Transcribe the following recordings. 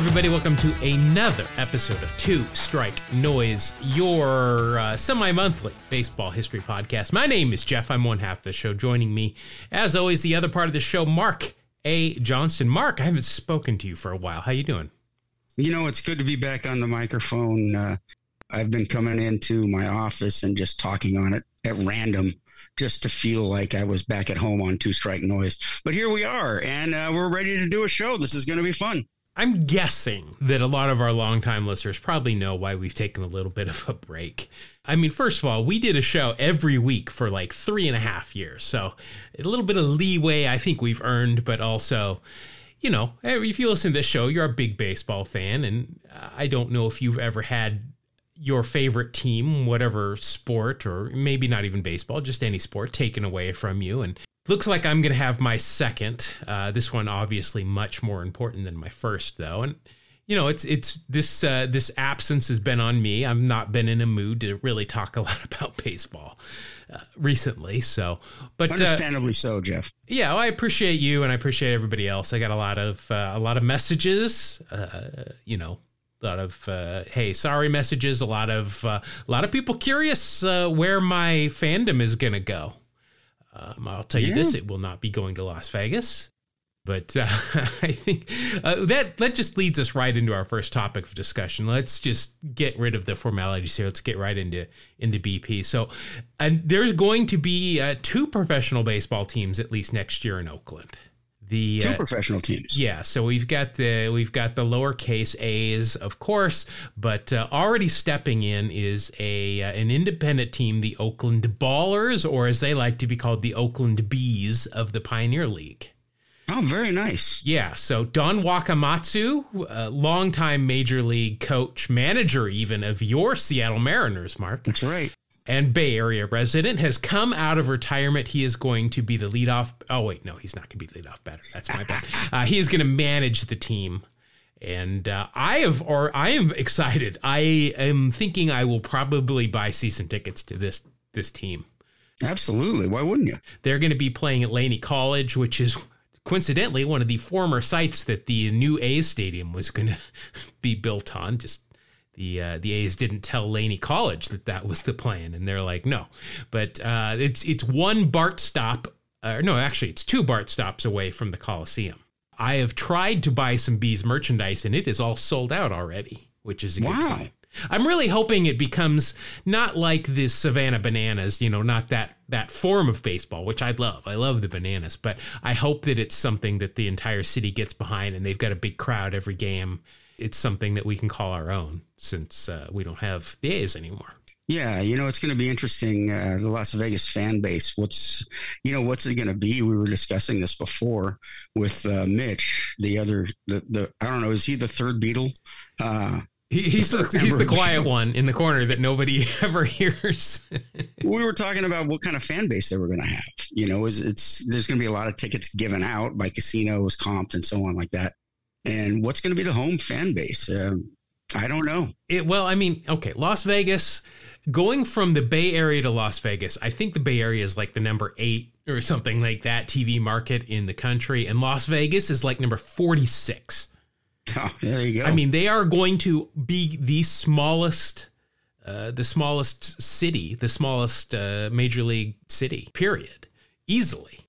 everybody. Welcome to another episode of Two Strike Noise, your uh, semi monthly baseball history podcast. My name is Jeff. I'm one half of the show. Joining me, as always, the other part of the show, Mark A. Johnston. Mark, I haven't spoken to you for a while. How you doing? You know, it's good to be back on the microphone. Uh, I've been coming into my office and just talking on it at random just to feel like I was back at home on Two Strike Noise. But here we are, and uh, we're ready to do a show. This is going to be fun. I'm guessing that a lot of our longtime listeners probably know why we've taken a little bit of a break. I mean, first of all, we did a show every week for like three and a half years. So a little bit of leeway I think we've earned, but also, you know, if you listen to this show, you're a big baseball fan. And I don't know if you've ever had your favorite team, whatever sport, or maybe not even baseball, just any sport, taken away from you. And looks like I'm going to have my second. Uh, this one obviously much more important than my first, though. And you know, it's it's this uh, this absence has been on me. I've not been in a mood to really talk a lot about baseball uh, recently. So, but uh, understandably so, Jeff. Yeah, well, I appreciate you and I appreciate everybody else. I got a lot of uh, a lot of messages. Uh, you know, a lot of uh, hey sorry messages a lot of uh, a lot of people curious uh, where my fandom is gonna go um, i'll tell you yeah. this it will not be going to las vegas. But uh, i think uh, that that just leads us right into our first topic of discussion. Let's just get rid of the formalities here. Let's get right into into bp so and there's going to be uh, two professional baseball teams at least next year in oakland the two uh, professional teams. Yeah, so we've got the we've got the lowercase a's, of course, but uh, already stepping in is a uh, an independent team, the Oakland Ballers, or as they like to be called, the Oakland Bees of the Pioneer League. Oh, very nice. Yeah. So Don Wakamatsu, a longtime major league coach, manager even of your Seattle Mariners, Mark. That's right and Bay Area resident, has come out of retirement. He is going to be the leadoff. Oh wait, no, he's not going to be the leadoff batter. That's my bad. Uh, he is going to manage the team, and uh, I have, or I am excited. I am thinking I will probably buy season tickets to this this team. Absolutely, why wouldn't you? They're going to be playing at Laney College, which is coincidentally one of the former sites that the new A's stadium was going to be built on. Just the uh, the A's didn't tell Laney College that that was the plan, and they're like, no. But uh, it's it's one BART stop, uh, no, actually, it's two BART stops away from the Coliseum. I have tried to buy some bees merchandise, and it is all sold out already, which is a wow. good sign. I'm really hoping it becomes not like the Savannah Bananas, you know, not that that form of baseball, which I love. I love the bananas, but I hope that it's something that the entire city gets behind and they've got a big crowd every game it's something that we can call our own since uh, we don't have the A's anymore. Yeah, you know it's going to be interesting. Uh, the Las Vegas fan base. What's you know what's it going to be? We were discussing this before with uh, Mitch, the other the the I don't know. Is he the third Beatle? Uh, he, he's the, he's the quiet one in the corner that nobody ever hears. we were talking about what kind of fan base they were going to have. You know, is it's there's going to be a lot of tickets given out by casinos, comped, and so on like that. And what's going to be the home fan base? Uh, I don't know. It, well, I mean, okay, Las Vegas, going from the Bay Area to Las Vegas, I think the Bay Area is like the number eight or something like that TV market in the country, and Las Vegas is like number 46. Oh, there you go. I mean, they are going to be the smallest, uh, the smallest city, the smallest uh, major league city, period, easily.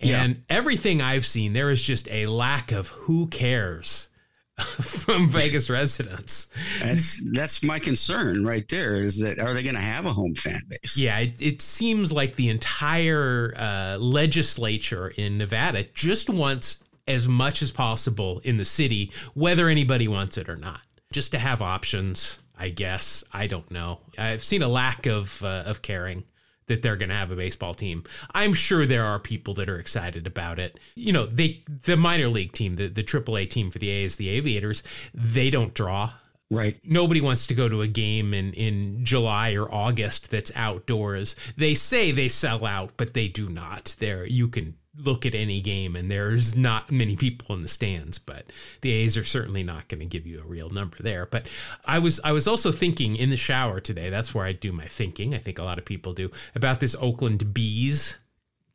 And yeah. everything I've seen, there is just a lack of who cares from Vegas residents. That's that's my concern right there. Is that are they going to have a home fan base? Yeah, it, it seems like the entire uh, legislature in Nevada just wants as much as possible in the city, whether anybody wants it or not, just to have options. I guess I don't know. I've seen a lack of uh, of caring that they're going to have a baseball team. I'm sure there are people that are excited about it. You know, they the minor league team, the the AAA team for the A's, the Aviators, they don't draw. Right. Nobody wants to go to a game in, in July or August that's outdoors. They say they sell out, but they do not. There you can look at any game and there's not many people in the stands but the A's are certainly not going to give you a real number there but I was I was also thinking in the shower today that's where I do my thinking I think a lot of people do about this Oakland Bees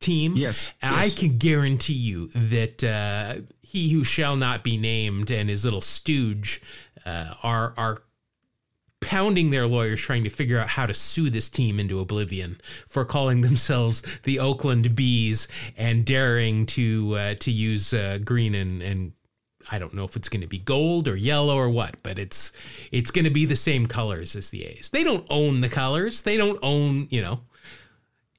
team. Yes, And yes. I can guarantee you that uh, he who shall not be named and his little stooge uh, are are pounding their lawyers trying to figure out how to sue this team into oblivion for calling themselves the Oakland Bees and daring to uh, to use uh, green and and I don't know if it's going to be gold or yellow or what, but it's it's going to be the same colors as the A's. They don't own the colors. They don't own, you know, No,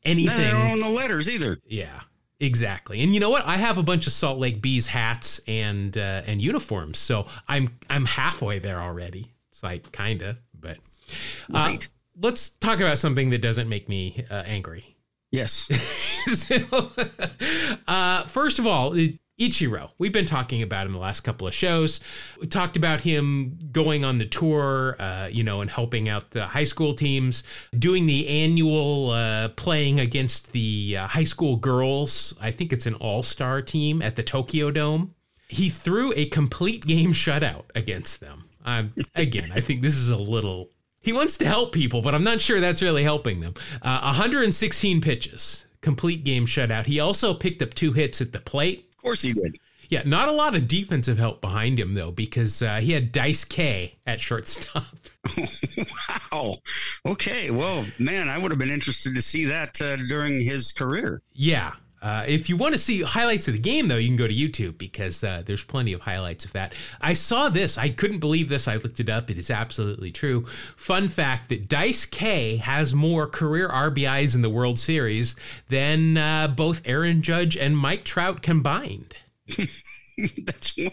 anything. they don't own the letters either. Yeah, exactly. And you know what? I have a bunch of Salt Lake Bees hats and uh, and uniforms, so I'm I'm halfway there already. It's like kinda, but uh, let's talk about something that doesn't make me uh, angry. Yes. so, uh, first of all, it- Ichiro, we've been talking about him the last couple of shows. We talked about him going on the tour, uh, you know, and helping out the high school teams, doing the annual uh, playing against the uh, high school girls. I think it's an all star team at the Tokyo Dome. He threw a complete game shutout against them. Um, again, I think this is a little. He wants to help people, but I'm not sure that's really helping them. Uh, 116 pitches, complete game shutout. He also picked up two hits at the plate. Of course he did. Yeah, not a lot of defensive help behind him though, because uh, he had Dice K at shortstop. Wow. Okay. Well, man, I would have been interested to see that uh, during his career. Yeah. Uh, if you want to see highlights of the game, though, you can go to YouTube because uh, there's plenty of highlights of that. I saw this. I couldn't believe this. I looked it up. It is absolutely true. Fun fact that Dice K has more career RBIs in the World Series than uh, both Aaron Judge and Mike Trout combined. that's one,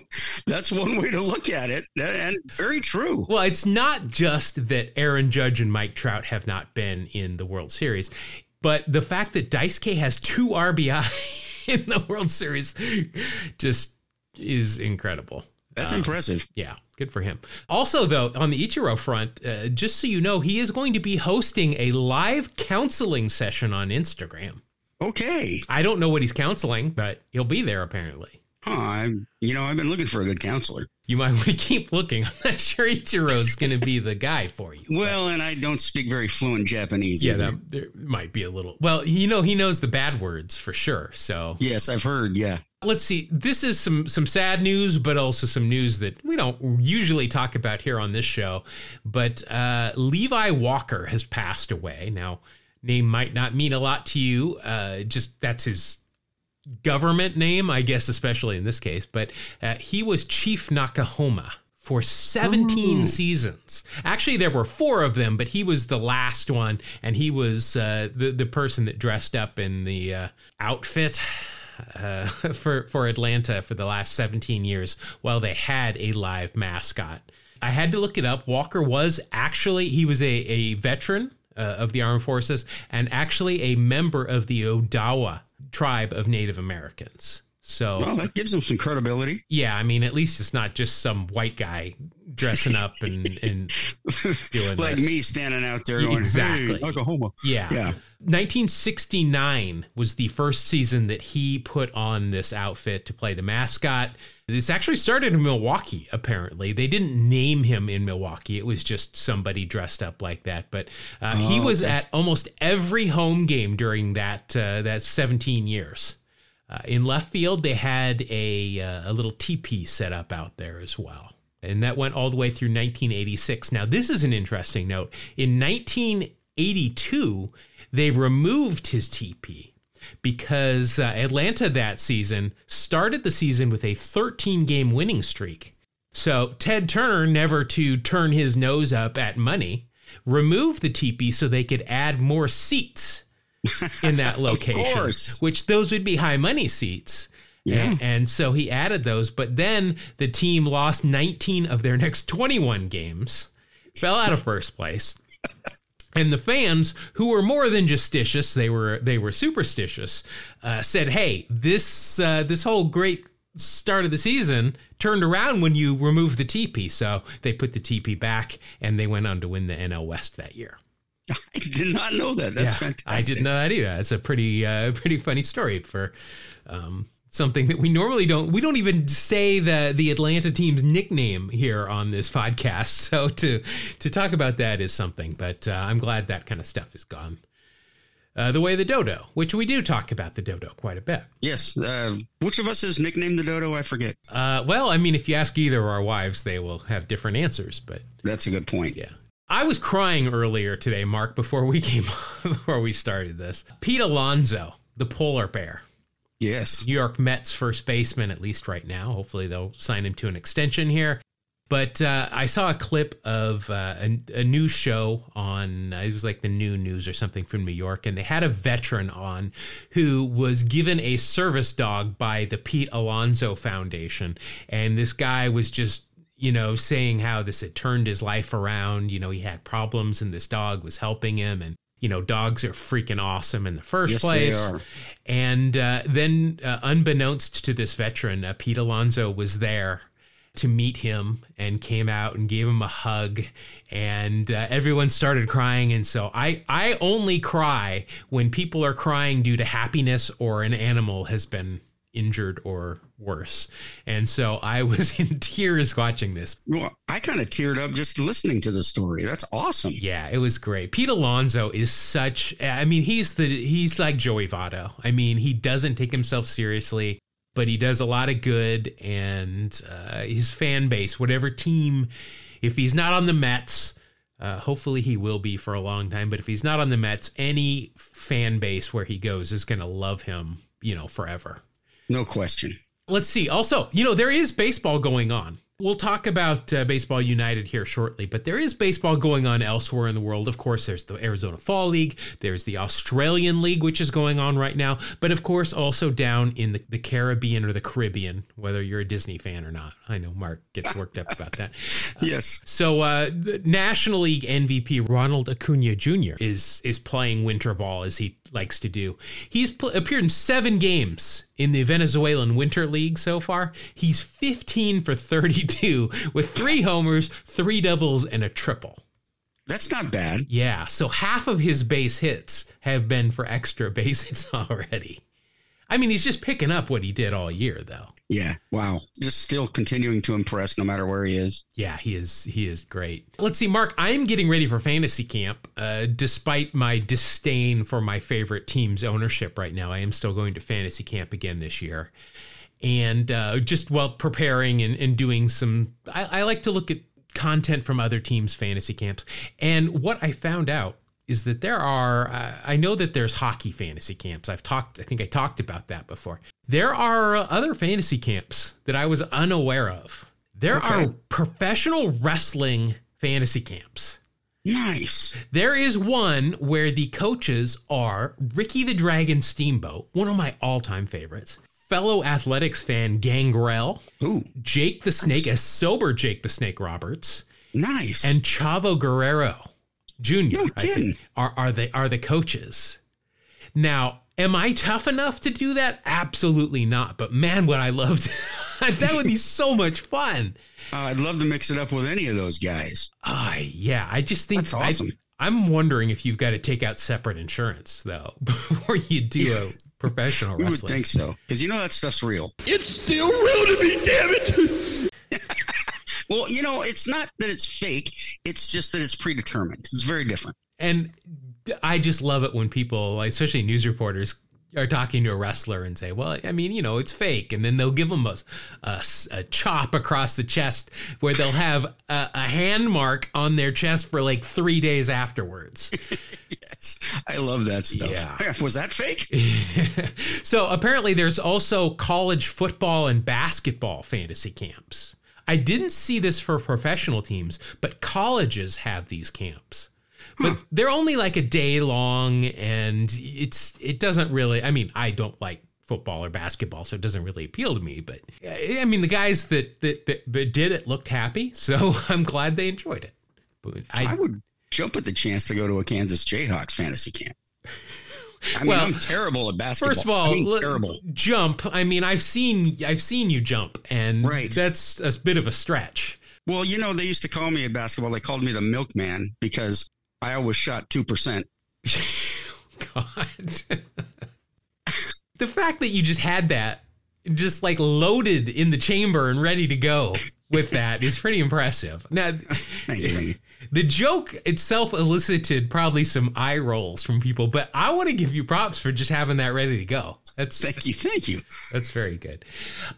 that's one way to look at it, and very true. Well, it's not just that Aaron Judge and Mike Trout have not been in the World Series, but the fact that Dice K has two RBI in the World Series just is incredible. That's impressive. Yeah, good for him. Also, though, on the Ichiro front, uh, just so you know, he is going to be hosting a live counseling session on Instagram. Okay. I don't know what he's counseling, but he'll be there apparently. Huh. I'm, you know, I've been looking for a good counselor. You might want to keep looking. I'm not sure Ichiro's going to be the guy for you. Well, and I don't speak very fluent Japanese Yeah, that, there might be a little. Well, you know, he knows the bad words for sure. So Yes, I've heard. Yeah. let's see. This is some some sad news, but also some news that we don't usually talk about here on this show. But uh, Levi Walker has passed away. Now, name might not mean a lot to you. Uh, just that's his government name, I guess, especially in this case. But uh, he was Chief Noc-A-Homa for 17 seasons. Actually, there were four of them, but he was the last one, and he was uh, the the person that dressed up in the uh, outfit. Uh, for for Atlanta for the last 17 years, while they had a live mascot, I had to look it up. Walker was actually he was a a veteran uh, of the armed forces and actually a member of the Odawa tribe of Native Americans. So Well, that gives him some credibility. yeah, I mean, at least it's not just some white guy dressing up and and doing like this. me standing out there going, Exactly. hey, Oklahoma. Yeah. Yeah. 1969 was the first season that he put on this outfit to play the mascot. This actually started in Milwaukee, apparently. They didn't name him in Milwaukee. It was just somebody dressed up like that. But uh, he Oh, was okay. at almost every home game during that uh, that 17 years. Uh, in left field, they had a, uh, a little teepee set up out there as well. And that went all the way through 1986. Now, this is an interesting note. In 1982, they removed his teepee because uh, Atlanta that season started the season with a 13 game winning streak. So Ted Turner, never to turn his nose up at money, removed the teepee so they could add more seats in that location, which those would be high money seats. Yeah. And, and so he added those, but then the team lost 19 of their next 21 games, fell out of first place. And the fans, who were more than justitious, they were they were superstitious, uh, said, "Hey, this uh, this whole great start of the season turned around when you removed the TP." So they put the TP back, and they went on to win the NL West that year. I did not know that. That's fantastic. I didn't know that either. It's a pretty uh, pretty funny story for um, something that we normally don't. We don't even say the the Atlanta team's nickname here on this podcast. So to to talk about that is something. But uh, I'm glad that kind of stuff is gone. uh, the way the dodo, which we do talk about the dodo quite a bit. Yes. Uh, which of us is nicknamed the dodo? I forget. Uh, well, I mean, if you ask either of our wives, they will have different answers, but That's a good point. yeah. I was crying earlier today, Mark, before we came before we started this. Pete Alonso, the polar bear. Yes. New York Mets first baseman, at least right now. Hopefully, they'll sign him to an extension here. But uh, I saw a clip of uh, a, a news show on, uh, it was like the new news or something from New York, and they had a veteran on who was given a service dog by the Pete Alonso Foundation. And this guy was just, you know, saying how this had turned his life around. You know, he had problems and this dog was helping him. And, you know, dogs are freaking awesome in the first Yes, place. And uh, then, uh, unbeknownst to this veteran, uh, Pete Alonso was there to meet him and came out and gave him a hug. And uh, everyone started crying. And so I, I only cry when people are crying due to happiness or an animal has been injured or worse. And so I was in tears watching this. Well, I kind of teared up just listening to the story. That's awesome. Yeah, it was great. Pete Alonso is such I mean, he's the he's like Joey Votto. I mean, he doesn't take himself seriously, but he does a lot of good and uh, his fan base, whatever team if he's not on the Mets, uh, hopefully he will be for a long time, but if he's not on the Mets, any fan base where he goes is going to love him, you know, forever. No question. Let's see. Also, you know, there is baseball going on. We'll talk about uh, Baseball United here shortly, but there is baseball going on elsewhere in the world. Of course, there's the Arizona Fall League, there's the Australian League, which is going on right now, but of course, also down in the, the Caribbean or the Caribbean, whether you're a Disney fan or not. I know Mark gets worked up about that. Yes. So, uh, the National League MVP Ronald Acuna Jr. is is playing winter ball as he likes to do. He's pl- appeared in seven games in the Venezuelan Winter League so far. He's 15 for 32 with three homers, three doubles, and a triple. That's not bad. Yeah, so half of his base hits have been for extra base hits already. I mean, he's just picking up what he did all year, though. Yeah. Wow. Just still continuing to impress no matter where he is. Yeah, he is. He is great. Let's see, Mark. I am getting ready for fantasy camp. Uh, despite my disdain for my favorite team's ownership right now, I am still going to fantasy camp again this year, and uh, just while preparing and, and doing some. I, I like to look at content from other teams' fantasy camps, and what I found out is that there are uh, I know that there's hockey fantasy camps. I've talked I think I talked about that before. There are other fantasy camps that I was unaware of. There Okay. are professional wrestling fantasy camps. Nice. There is one where the coaches are Ricky the Dragon Steamboat, one of my all-time favorites. Fellow athletics fan Gangrel, Ooh, Jake the Snake, a sober Jake the Snake Roberts, nice. and Chavo Guerrero Jr. No I think, kidding. are are they are the coaches. Now, am I tough enough to do that? Absolutely not. But man, would I love to. that would be so much fun. Uh, I'd love to mix it up with any of those guys. Ah, yeah. I just think That's awesome. I, am wondering if you've got to take out separate insurance though before you do a professional We would think so. Because you know that stuff's real. It's still real to me, damn it! Well, you know, it's not that it's fake. It's just that it's predetermined. It's very different. and I just love it when people, especially news reporters, are talking to a wrestler and say, "Well, I mean, you know, it's fake," and then they'll give them a, a, a chop across the chest where they'll have a, a hand mark on their chest for like three days afterwards. Yes. I love that stuff. Yeah. Was that fake? so apparently, there's also college football and basketball fantasy camps. I didn't see this for professional teams, but colleges have these camps. But hmm. they're only like a day long, and it's it doesn't really. I mean, I don't like football or basketball, so it doesn't really appeal to me. But I mean, the guys that that, that, that did it looked happy, so I'm glad they enjoyed it. But I I, would jump at the chance to go to a Kansas Jayhawks fantasy camp. I mean, Well, I'm terrible at basketball. First of all, I mean, terrible. jump. I mean, I've seen I've seen you jump, and Right. that's a bit of a stretch. Well, you know, they used to call me at basketball. They called me the milkman because I always shot 2%. God. the fact that you just had that, just like loaded in the chamber and ready to go with that is pretty impressive. Now, Thank you, thank you. The joke itself elicited probably some eye rolls from people, but I want to give you props for just having that ready to go. That's thank you, thank you. That's very good.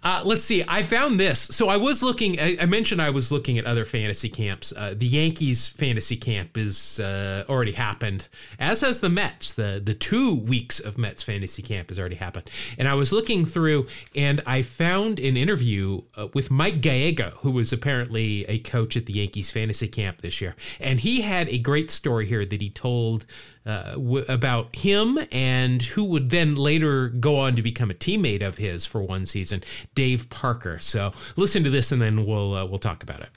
Uh, let's see. I found this. So I was looking. I, I mentioned I was looking at other fantasy camps. Uh, the Yankees fantasy camp is uh, already happened, as has the Mets. The the two weeks of Mets fantasy camp has already happened. And I was looking through, and I found an interview uh, with Mike Gallego, who was apparently a coach at the Yankees fantasy camp this year, and he had a great story here that he told uh, w- about him and who would then later go on to become a teammate of his for one season, Dave Parker. So listen to this, and then we'll uh, we'll talk about it.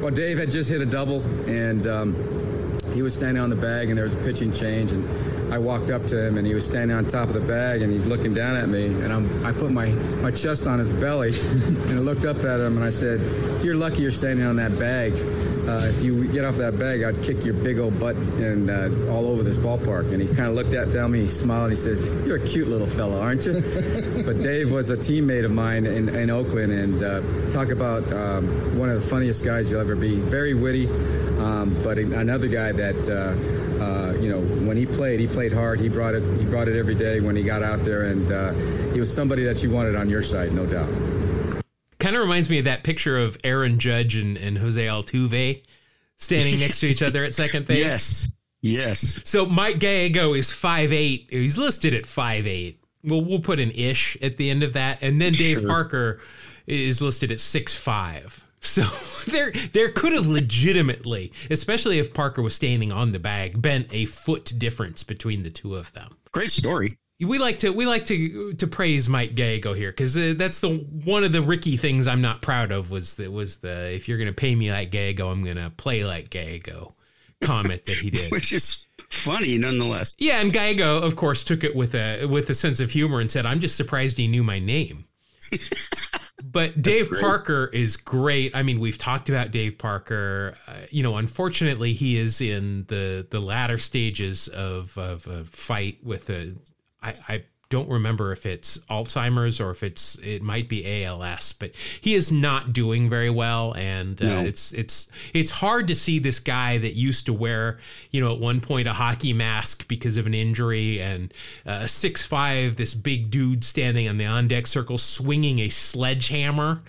Well, Dave had just hit a double, and um, he was standing on the bag, and there was a pitching change, and I walked up to him, and he was standing on top of the bag, and he's looking down at me, and I'm, I put my, my chest on his belly, and I looked up at him, and I said, "You're lucky you're standing on that bag." uh, if you get off that bag, I'd kick your big old butt and uh, all over this ballpark. And he kind of looked at me, he smiled, and he says, "You're a cute little fella, aren't you?" but Dave was a teammate of mine in, in Oakland, and uh, talk about um, one of the funniest guys you'll ever be. Very witty, um, but another guy that. Uh, uh, you know, when he played, he played hard. He brought it. He brought it every day when he got out there, and uh, he was somebody that you wanted on your side, no doubt kind of reminds me of that picture of Aaron Judge and, and Jose Altuve standing next to each other at second base. Yes. Yes. So Mike Gallego is five eight. He's listed at five eight. Well, we'll put an ish at the end of that. And then Dave sure. Parker is listed at six five. So there there could have legitimately, especially if Parker was standing on the bag, been a foot difference between the two of them. Great story we like to we like to to praise Mike Gallego here because uh, that's the one of the Ricky things I'm not proud of was that was the if you're gonna pay me like Gallego I'm gonna play like Gallego comment that he did, which is funny nonetheless. Yeah, and Gallego of course took it with a with a sense of humor and said, "I'm just surprised he knew my name." but Dave Parker is great. I mean, we've talked about Dave Parker. Uh, you know, unfortunately, he is in the the latter stages of of a fight with a I, I don't remember if it's Alzheimer's or if it's it might be ALS, but he is not doing very well, and uh, no. it's it's it's hard to see this guy that used to wear you know at one point a hockey mask because of an injury and uh, six five this big dude standing on the on deck circle swinging a sledgehammer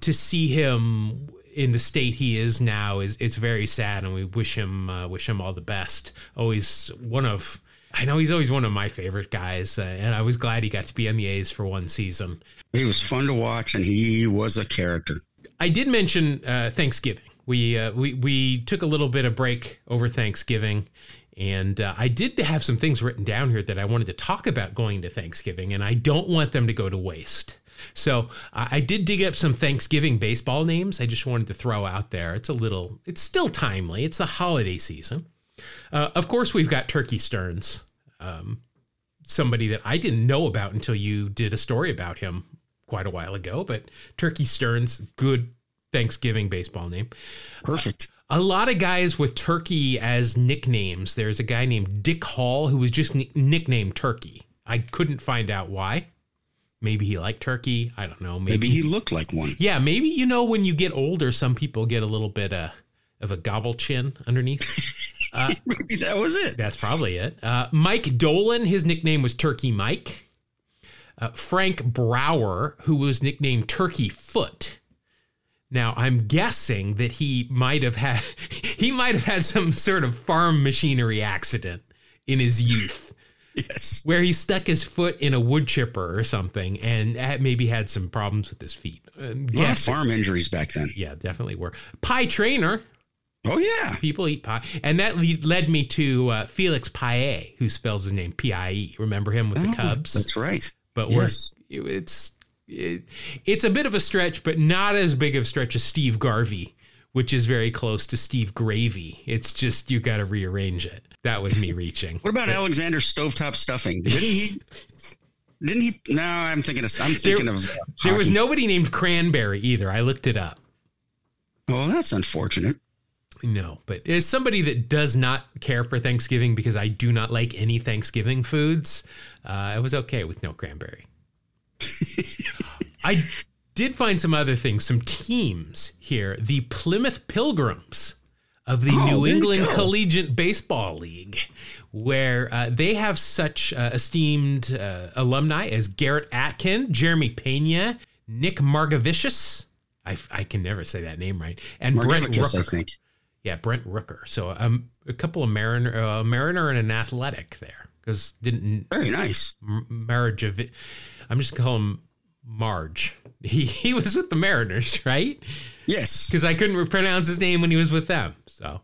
to see him in the state he is now is it's very sad. And we wish him uh, wish him all the best. Always one of I know he's always one of my favorite guys, uh, and I was glad he got to be on the A's for one season. He was fun to watch, and he was a character. I did mention uh, Thanksgiving. We uh, we we took a little bit of break over Thanksgiving, and uh, I did have some things written down here that I wanted to talk about going to Thanksgiving, and I don't want them to go to waste. So I did dig up some Thanksgiving baseball names. I just wanted to throw out there. It's a little, it's still timely. It's the holiday season. Uh, of course, we've got Turkey Stearnes, um, somebody that I didn't know about until you did a story about him quite a while ago. But Turkey Stearnes, good Thanksgiving baseball name. Perfect. A lot of guys with Turkey as nicknames. There's a guy named Dick Hall who was just nicknamed Turkey. I couldn't find out why. Maybe he liked turkey. I don't know. Maybe, maybe he looked like one. Yeah, maybe you know when you get older, some people get a little bit uh, of a gobble chin underneath. Uh, Maybe that was it. That's probably it. Uh, Mike Donlin, his nickname was Turkey Mike. Uh, Frank Brower, who was nicknamed Turkey Foot. Now I'm guessing that he might have had he might have had some sort of farm machinery accident in his youth. yes. Where he stuck his foot in a wood chipper or something and maybe had some problems with his feet. Uh, lot of farm injuries back then. Yeah, definitely were. Pie Traynor, Oh yeah, people eat pie, and that led me to uh, Felix Pie, who spells his name P I E. Remember him with oh, the Cubs? That's right. But yes. we're it's it, it's a bit of a stretch, but not as big of a stretch as Steve Garvey, which is very close to Steve Gravy. It's just you got to rearrange it. That was me reaching. what about but, Alexander Stovetop Stuffing? Didn't he? Didn't he? No, I'm thinking of. I'm thinking there, of. Uh, there was nobody named Cranberry either. I looked it up. Oh, that's unfortunate. No, but as somebody that does not care for Thanksgiving because I do not like any Thanksgiving foods, uh, I was okay with no cranberry. I did find some other things, some teams here. The Plymouth Pilgrims, of the Oh, New England. Collegiate Baseball League, where uh, they have such uh, esteemed uh, alumni as Garrett Atkin, Jeremy Pena, Nick Margevicius. I, I can never say that name right. And Brent Margevicus, I Rooker. think. Yeah, Brent Rooker. So um, a couple of Mariner, uh, Mariner and an Athletic there because didn't Very nice. Marge. I'm just gonna call him Marge. He he was with the Mariners, right? Yes. Because I couldn't pronounce his name when he was with them. So,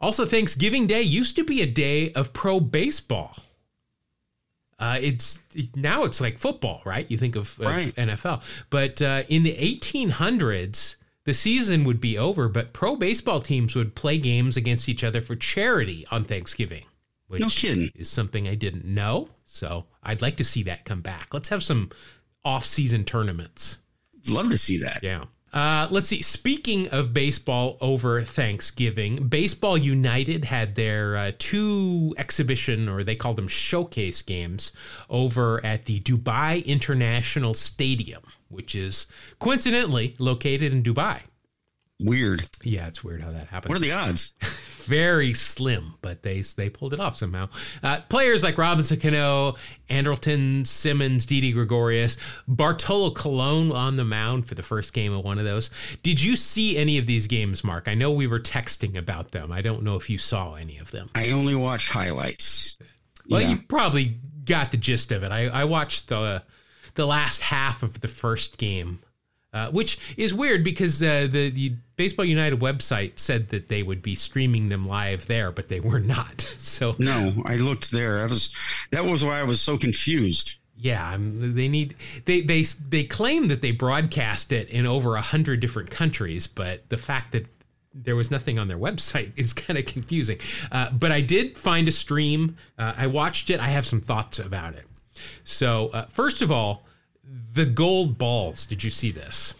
also Thanksgiving Day used to be a day of pro baseball. Uh, it's now it's like football, right? You think of, of Right. NFL, but uh, in the 1800s, the season would be over, but pro baseball teams would play games against each other for charity on Thanksgiving. Which No kidding. is something I didn't know. So I'd like to see that come back. Let's have some off-season tournaments. Love to see that. Yeah. Uh, let's see. Speaking of baseball over Thanksgiving, Baseball United had their uh, two exhibition, or they call them showcase games, over at the Dubai International Stadium, which is coincidentally located in Dubai. Weird. Yeah, it's weird how that happens What are the odds? very slim, but they they pulled it off somehow. Uh, players like Robinson Cano, Andrelton Simmons, Didi Gregorius, Bartolo Colon on the mound for the first game of one of those. Did you see any of these games, Mark? I know we were texting about them. I don't know if you saw any of them. I only watched highlights. Well, Yeah. you probably got the gist of it. I, I watched the the last half of the first game, uh, which is weird because uh, the the Baseball United website said that they would be streaming them live there, but they were not. So No, I looked there. I was that was why I was so confused. yeah, I'm, they need they they they claim that they broadcast it in over a hundred different countries, but the fact that there was nothing on their website is kind of confusing. Uh, but I did find a stream. Uh, I watched it. I have some thoughts about it. So uh, first of all, the gold balls. Did you see this?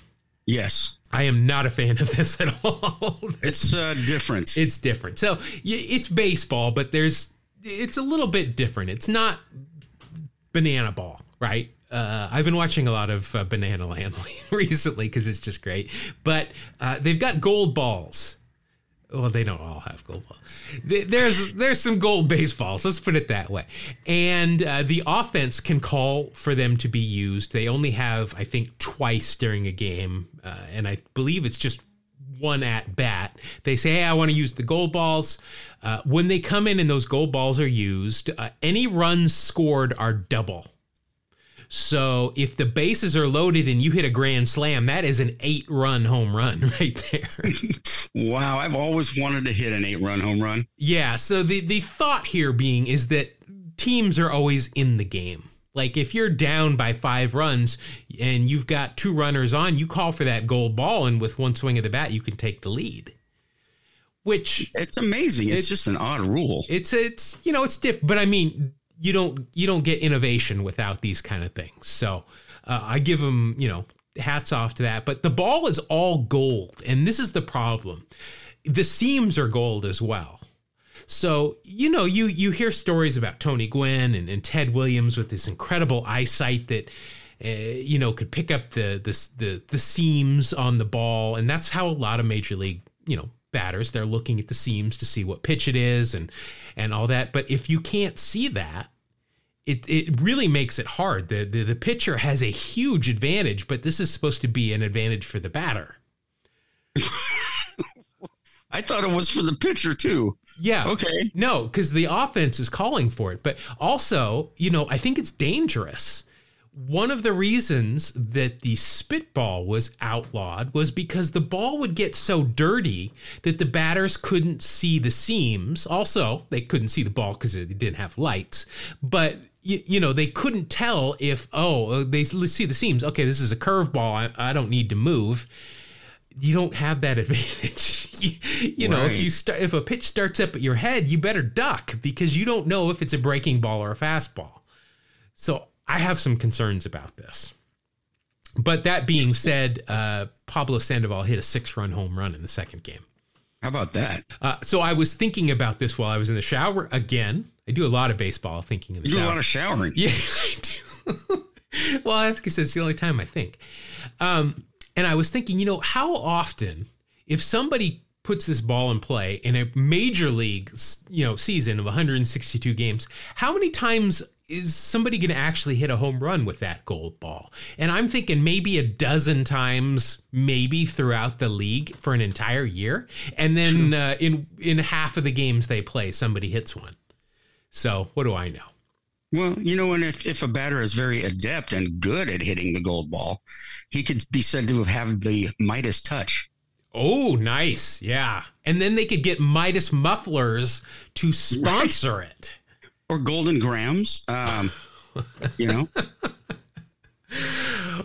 Yes. I am not a fan of this at all. It's uh, different. it's different. So it's baseball, but there's it's a little bit different. It's not banana ball, right? Uh, I've been watching a lot of uh, Banana Land recently because it's just great. But uh, they've got gold balls. Well, they don't all have gold balls. There's there's some gold baseballs. Let's put it that way. And uh, the offense can call for them to be used. They only have, I think, twice during a game, uh, and I believe it's just one at bat. They say, "Hey, I want to use the gold balls." Uh, when they come in and those gold balls are used, uh, any runs scored are double. So if the bases are loaded and you hit a grand slam, that is an eight-run home run right there. wow, I've always wanted to hit an eight run home run. Yeah. So the the thought here being is that teams are always in the game. Like if you're down by five runs and you've got two runners on, you call for that gold ball, and with one swing of the bat, you can take the lead. Which It's amazing. It's, It's- just an odd rule. it's it's you know it's diff, but I mean you don't you don't get innovation without these kind of things. So uh, I give them you know hats off to that. But the ball is all gold, and this is the problem. The seams are gold as well. So you know you you hear stories about Tony Gwynn and, and Ted Williams with this incredible eyesight that. Uh, you know, could pick up the, the the the seams on the ball, and that's how a lot of major league, you know, batters they're looking at the seams to see what pitch it is and and all that. But if you can't see that, it it really makes it hard. The the, the pitcher has a huge advantage, but this is supposed to be an advantage for the batter. I thought it was for the pitcher too. Yeah. Okay. No, because the offense is calling for it. But also, you know, I think it's dangerous. One of the reasons that the spitball was outlawed was because the ball would get so dirty that the batters couldn't see the seams. Also, they couldn't see the ball because it didn't have lights. But you, you know, they couldn't tell if oh uh, they see the seams. Okay, this is a curveball. I, I don't need to move you don't have that advantage. you, you know, if you start if a pitch starts up at your head, you better duck because you don't know if it's a breaking ball or a fastball. So I have some concerns about this. But that being said, uh, Pablo Sandoval hit a six-run home run in the second game. How about that? Uh, so I was thinking about this while I was in the shower again. I do a lot of baseball thinking in the You do shower. a lot of showering. Yeah, I do. well, that's because it's the only time I think. Um, and I was thinking, you know, how often, if somebody puts this ball in play in a major league, you know, season of 162 games, how many times is somebody going to actually hit a home run with that gold ball? And I'm thinking maybe a dozen times, maybe throughout the league for an entire year, and then uh, in in half of the games they play, somebody hits one. So what do I know? Well, you know, and if, if a batter is very adept and good at hitting the gold ball, he could be said to have the Midas touch. Oh, nice. Yeah. And then they could get Midas mufflers to sponsor right. it. Or Golden Grahams. Um, you know?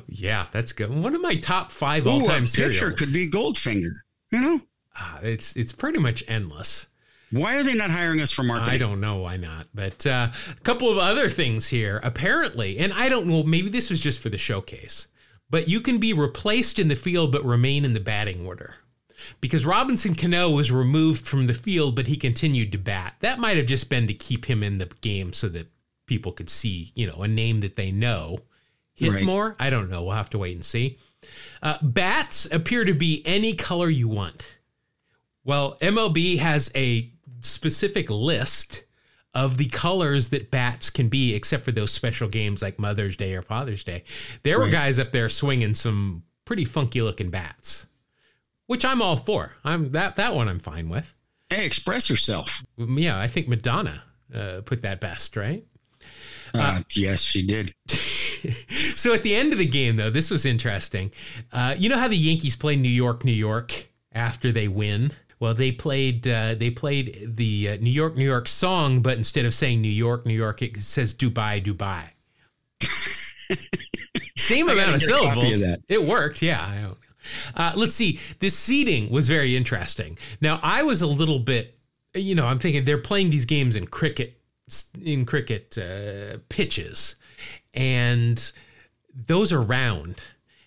Yeah, that's good. One of my top five all time cereals. Pitcher could be Goldfinger, you know? Uh, it's it's pretty much endless. Why are they not hiring us for marketing? I don't know why not. But uh, a couple of other things here. Apparently, and I don't know, maybe this was just for the showcase, but you can be replaced in the field but remain in the batting order. Because Robinson Cano was removed from the field, but he continued to bat. That might have just been to keep him in the game so that people could see, you know, a name that they know hit right. more. I don't know. We'll have to wait and see. Uh, bats appear to be any color you want. Well, MLB has a specific list of the colors that bats can be, except for those special games like Mother's Day or Father's Day. There were guys up there swinging some pretty funky looking bats, which I'm all for. I'm that that one I'm fine with. Hey, express yourself. Yeah, I think Madonna uh, put that best, right? Uh, uh, yes, she did. so at the end of the game, though, this was interesting. Uh, you know how the Yankees play New York, New York after they win? Well, they played uh, they played the uh, New York New York song, but instead of saying New York New York, it says Dubai Dubai. Same amount of syllables. Of it worked, yeah. Uh, let's see. The seating was very interesting. Now, I was a little bit, you know, I'm thinking they're playing these games in cricket in cricket uh, pitches, and those are round.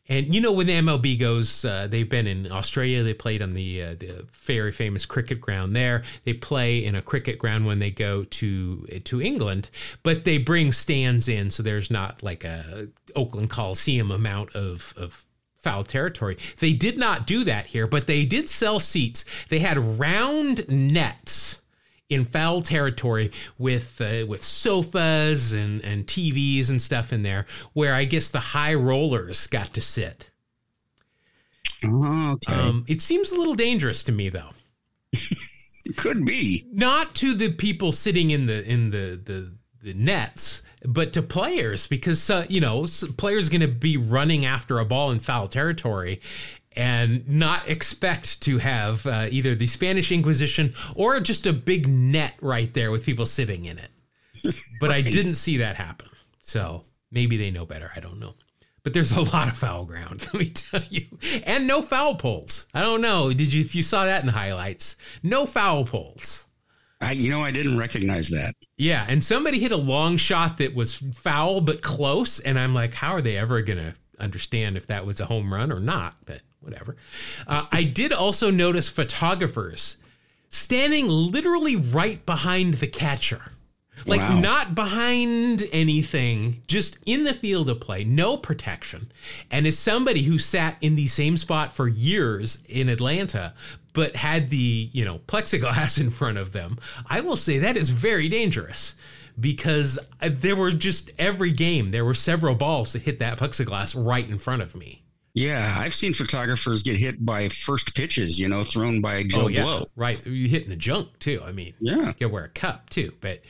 And you know when the MLB goes, uh, they've been in Australia. They played on the uh, the very famous cricket ground there. They play in a cricket ground when they go to to England, but they bring stands in, so there's not like a Oakland Coliseum amount of of foul territory. They did not do that here, but they did sell seats. They had round nets in foul territory with uh, with sofas and and TVs and stuff in there, where I guess the high rollers got to sit. Oh, okay. Um, it seems a little dangerous to me, though. it could be not to the people sitting in the in the the, the nets, but to players because uh, you know players going to be running after a ball in foul territory and not expect to have uh, either the Spanish Inquisition or just a big net right there with people sitting in it. But right. I didn't see that happen. So maybe they know better. I don't know. But there's a lot of foul ground, let me tell you. And no foul poles. I don't know. Did you if you saw that in the highlights? No foul poles. I, you know, I didn't recognize that. Yeah, and somebody hit a long shot that was foul but close, and I'm like, how are they ever gonna understand if that was a home run or not? But whatever. Uh, I did also notice photographers standing literally right behind the catcher. Like wow. not behind anything, just in the field of play, no protection. And as somebody who sat in the same spot for years in Atlanta, but had the, you know, plexiglass in front of them, I will say that is very dangerous because uh, there were just every game, there were several balls that hit that plexiglass right in front of me. Yeah, I've seen photographers get hit by first pitches, you know, thrown by oh, Joe oh, yeah. Blow. Right. You hit in the junk too. I mean, yeah. You wear a cup too. But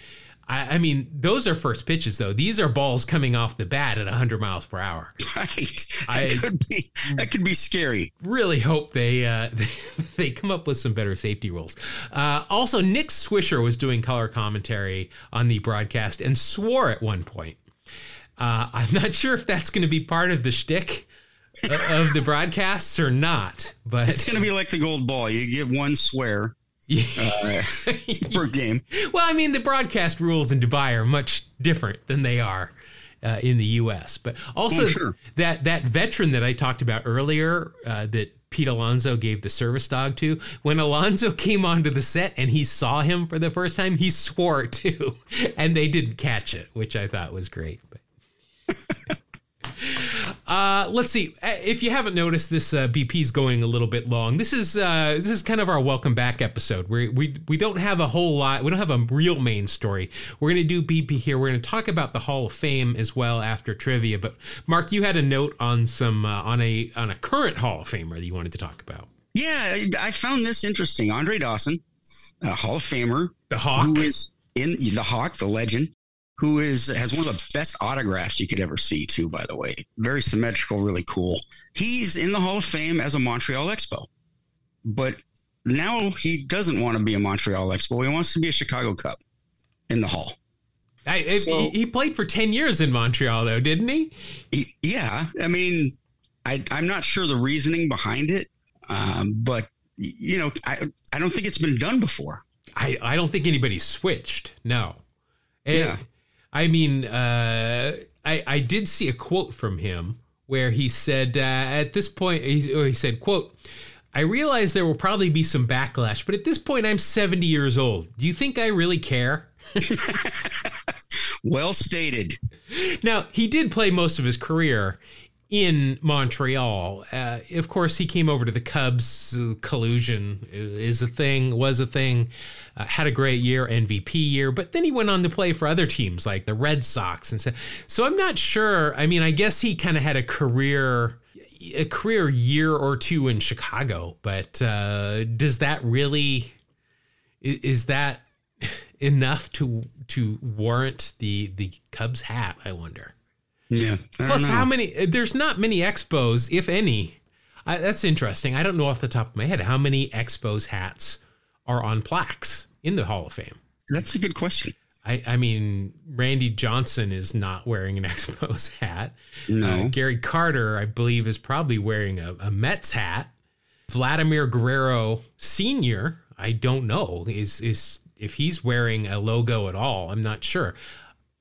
I, I, mean, those are first pitches though. These are balls coming off the bat at 100 miles per hour. Right. I could be that could be scary. Really hope they uh, they come up with some better safety rules. Uh, also, Nick Swisher was doing color commentary on the broadcast and swore at one point. Uh, I'm not sure if that's going to be part of the shtick of the broadcasts or not. But it's going to be like the gold ball. You get one swear uh, per game. Well, I mean, the broadcast rules in Dubai are much different than they are uh, in the U.S. But also oh, sure. that that veteran that I talked about earlier uh, that Pete Alonso gave the service dog to. When Alonso came onto the set and he saw him for the first time, he swore too, and they didn't catch it, which I thought was great. But Uh, let's see. Uh, if you haven't noticed, this uh, BP's going a little bit long. This is uh, this is kind of our welcome back episode. We we we don't have a whole lot. We don't have a real main story. We're going to do BP here. We're going to talk about the Hall of Fame as well after trivia. But Mark, you had a note on some uh, on a on a current Hall of Famer that you wanted to talk about. Yeah, I found this interesting. Andre Dawson, a Hall of Famer, the Hawk, who is in the Hawk, the legend who is has one of the best autographs you could ever see too by the way. Very symmetrical really cool. He's in the hall of fame as a montreal expo but now he doesn't want to be a montreal expo. He wants to be a chicago cub in the hall. I, so, he played for 10 years in montreal though didn't he, he yeah. I mean I, i'm not sure the reasoning behind it um, but you know I, I don't think it's been done before. I, I don't think anybody switched no. Yeah I mean, uh, I I did see a quote from him where he said uh, at this point he, he said quote. I realize there will probably be some backlash, but at this point, I'm 70 years old. Do you think I really care? well stated. Now, he did play most of his career in Montreal. Uh, of course, he came over to the Cubs. Uh, collusion is a thing, was a thing. Uh, had a great year, MVP year, but then he went on to play for other teams like the Red Sox and so. So I'm not sure. I mean, I guess he kind of had a career. A career year or two in Chicago, but uh, does that really is that enough to to warrant the the Cubs hat? I wonder. Yeah. Plus, how many? There's not many expos, if any. I, that's interesting. I don't know off the top of my head how many expos hats are on plaques in the Hall of Fame. That's a good question. I, I mean, Randy Johnson is not wearing an Expos hat. No. Uh, Gary Carter, I believe, is probably wearing a, a Mets hat. Vladimir Guerrero Sr., I don't know, is is if he's wearing a logo at all. I'm not sure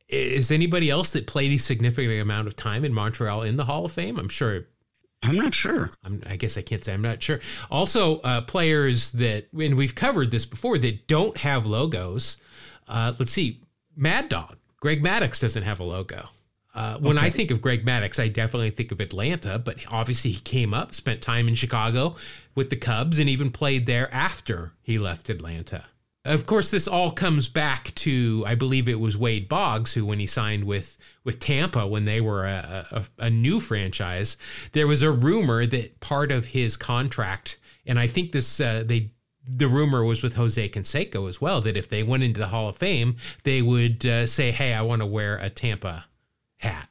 is anybody else that played a significant amount of time in Montreal in the Hall of Fame? I'm sure. I'm not sure. I'm, i guess I can't say I'm not sure. Also, uh, players that, and we've covered this before, that don't have logos. Uh, let's see, Mad Dog. Greg Maddux doesn't have a logo. Uh, when okay. I think of Greg Maddux, I definitely think of Atlanta, but obviously he came up, spent time in Chicago with the Cubs, and even played there after he left Atlanta. Of course, this all comes back to I believe it was Wade Boggs who, when he signed with with Tampa when they were a, a, a new franchise, there was a rumor that part of his contract, and I think this uh, they the rumor was with Jose Canseco as well that if they went into the Hall of Fame, they would uh, say, "Hey, I want to wear a Tampa hat."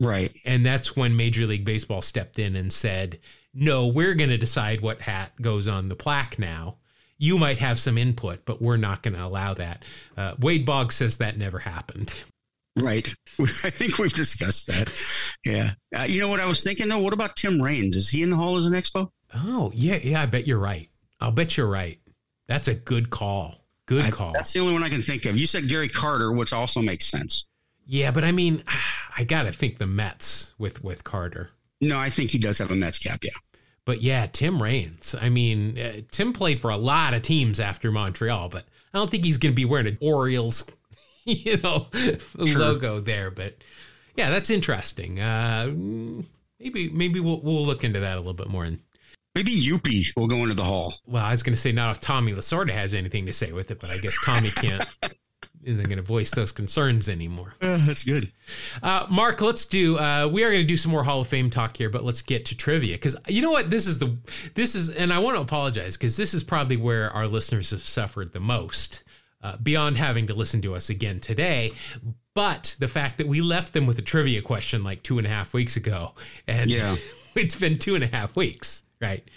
Right. And that's when Major League Baseball stepped in and said, "No, we're going to decide what hat goes on the plaque now." You might have some input, but we're not going to allow that. Uh, Wade Boggs says that never happened. Right. I think we've discussed that. Yeah. Uh, you know what I was thinking though? What about Tim Raines? Is he in the hall as an expo? Oh, yeah. Yeah. I bet you're right. I'll bet you're right. That's a good call. Good I, call. That's the only one I can think of. You said Gary Carter, which also makes sense. Yeah, but I mean, I got to think the Mets with with Carter. No, I think he does have a Mets cap. Yeah. But yeah, Tim Raines. I mean, uh, Tim played for a lot of teams after Montreal, but I don't think he's going to be wearing an Orioles, you know, sure. logo there. But yeah, that's interesting. Uh, maybe maybe we'll we'll look into that a little bit more. And maybe Youppi will go into the hall. Well, I was going to say not if Tommy Lasorda has anything to say with it, but I guess Tommy can't isn't going to voice those concerns anymore. Uh, that's good. Uh, Mark, let's do. Uh, we are going to do some more Hall of Fame talk here, but let's get to trivia because you know what? This is the this is, and I want to apologize because this is probably where our listeners have suffered the most. Uh, beyond having to listen to us again today, but the fact that we left them with a trivia question like two and a half weeks ago, and yeah. it's been two and a half weeks right?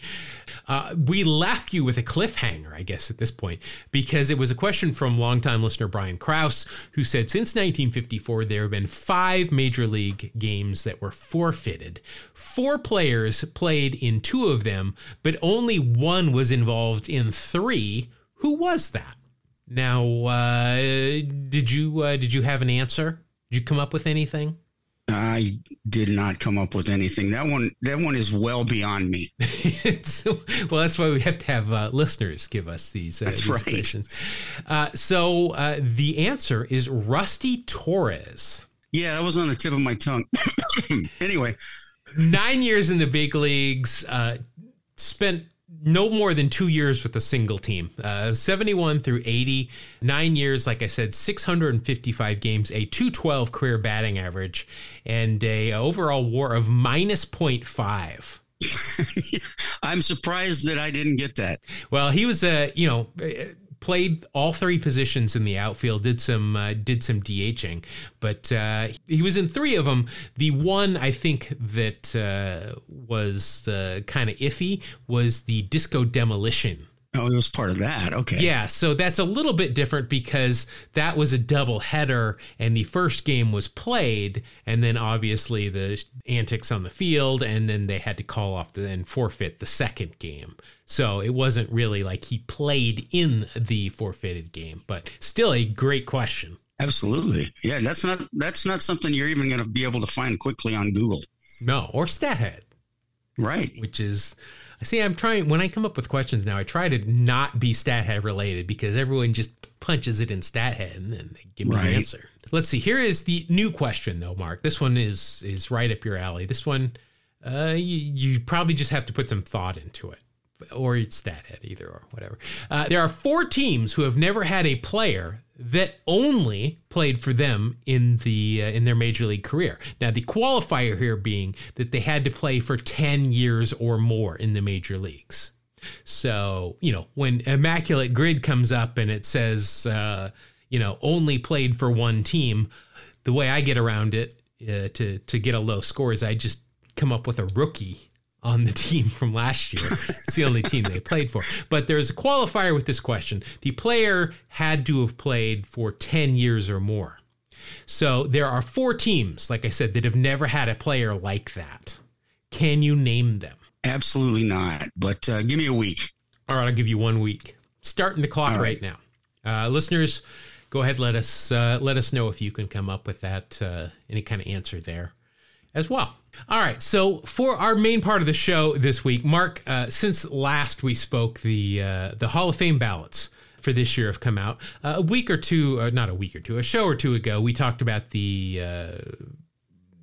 Uh, we left you with a cliffhanger, I guess, at this point, because it was a question from longtime listener Brian Kraus, who said since 1954, there have been five major league games that were forfeited. Four players played in two of them, but only one was involved in three. Who was that? Now, uh, did you uh, did you have an answer? Did you come up with anything? I did not come up with anything. That one, that one is well beyond me. well, that's why we have to have uh, listeners give us these, uh, that's these right. questions. Uh, so uh, the answer is Rusty Torres. Yeah, that was on the tip of my tongue. anyway, nine years in the big leagues, uh, spent no more than two years with a single team. Uh, 71 through 80, nine years, like I said, 655 games, a 212 career batting average, and a overall war of minus 0.5. I'm surprised that I didn't get that. Well, he was a, you know, played all three positions in the outfield, did some uh, did some DHing, but uh, he was in three of them. The one I think that uh, was kind of iffy was the disco demolition Oh, it was part of that. Okay. Yeah, so that's a little bit different because that was a double header and the first game was played and then obviously the antics on the field and then they had to call off the, and forfeit the second game. So it wasn't really like he played in the forfeited game, but still a great question. Absolutely. Yeah, that's not that's not something you're even going to be able to find quickly on Google. No, or StatHead. Right. Which is See, I'm trying when I come up with questions now. I try to not be StatHead related because everyone just punches it in StatHead and then they give me right. an answer. Let's see. Here is the new question, though, Mark. This one is is right up your alley. This one, uh, you, you probably just have to put some thought into it, or it's StatHead, either or whatever. Uh, there are four teams who have never had a player that only played for them in the uh, in their major league career. Now the qualifier here being that they had to play for 10 years or more in the major leagues. So, you know, when Immaculate Grid comes up and it says uh, you know, only played for one team, the way I get around it uh, to to get a low score is I just come up with a rookie on the team from last year. It's the only team they played for. But there's a qualifier with this question. The player had to have played for 10 years or more. So there are four teams, like I said, that have never had a player like that. Can you name them? Absolutely not. But uh, give me a week. All right, I'll give you one week. Starting the clock right. right. now. Uh, listeners, go ahead. Let us uh, let us know if you can come up with that uh, any kind of answer there as well. All right, so for our main part of the show this week, Mark, uh, since last we spoke, the uh, the Hall of Fame ballots for this year have come out. Uh, a week or two, uh, not a week or two, a show or two ago, we talked about the uh,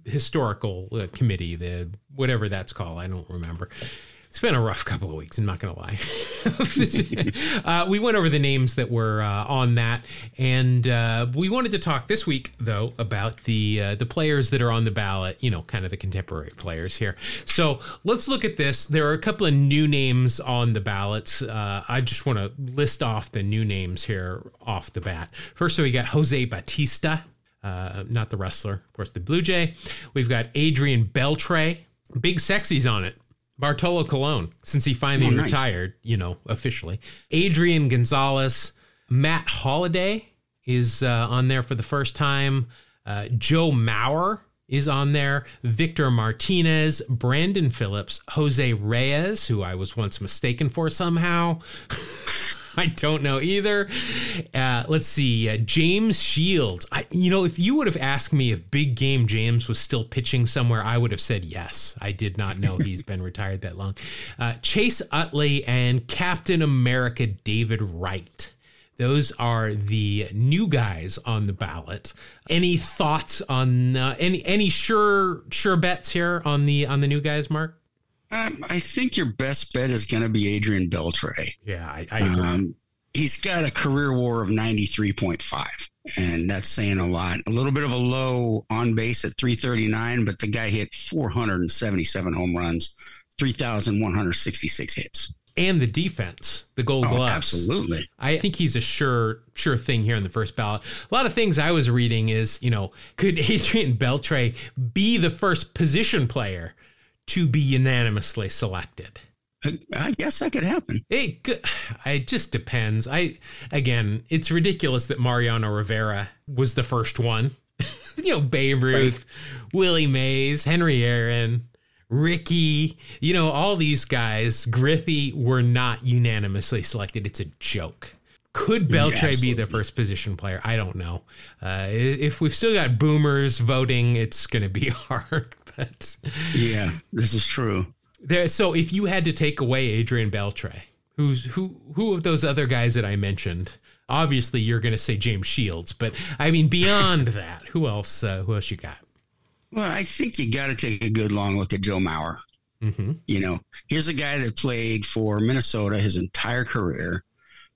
historical uh, committee, the whatever that's called. I don't remember it's been a rough couple of weeks. I'm not going to lie. uh, we went over the names that were uh, on that, and uh, we wanted to talk this week, though, about the uh, the players that are on the ballot. You know, kind of the contemporary players here. So let's look at this. There are a couple of new names on the ballots. Uh, I just want to list off the new names here off the bat. First, so we got Jose Bautista. Uh, not the wrestler, of course, the Blue Jay. We've got Adrian Beltre. Big sexy's on it. Bartolo Colon, since he finally oh, nice. retired, you know, officially. Adrian Gonzalez, Matt Holliday is uh, on there for the first time. Uh, Joe Mauer is on there. Victor Martinez, Brandon Phillips, Jose Reyes, who I was once mistaken for somehow. I don't know either. Uh, let's see. Uh, James Shields. I, you know, if you would have asked me if Big Game James was still pitching somewhere, I would have said yes. I did not know he's been retired that long. Uh, Chase Utley and Captain America David Wright. Those are the new guys on the ballot. Any thoughts on uh, any any sure sure bets here on the on the new guys, Mark? Um, I think your best bet is going to be Adrian Beltre. Yeah, I, I agree. Um, he's got a career WAR of ninety three point five, and that's saying a lot. A little bit of a low on base at three thirty nine, but the guy hit four hundred and seventy seven home runs, three thousand one hundred sixty six hits and the defense, the gold oh, gloves. Absolutely. I think he's a sure sure thing here in the first ballot. A lot of things I was reading is, you know, could Adrian Beltre be the first position player to be unanimously selected. I guess that could happen. It, it just depends. I again, it's ridiculous that Mariano Rivera was the first one. you know, Babe Ruth, right. Willie Mays, Henry Aaron, Rickey. You know, all these guys. Griffey were not unanimously selected. It's a joke. Could Beltre yeah, be the first position player? I don't know. Uh, if we've still got boomers voting, it's going to be hard but yeah, this is true. There, so if you had to take away Adrian Beltre, who's who who of those other guys that I mentioned? Obviously, you're going to say James Shields, but I mean beyond that, who else? Uh, who else you got? Well, I think you got to take a good long look at Joe Mauer. Mm-hmm. You know, here's a guy that played for Minnesota his entire career,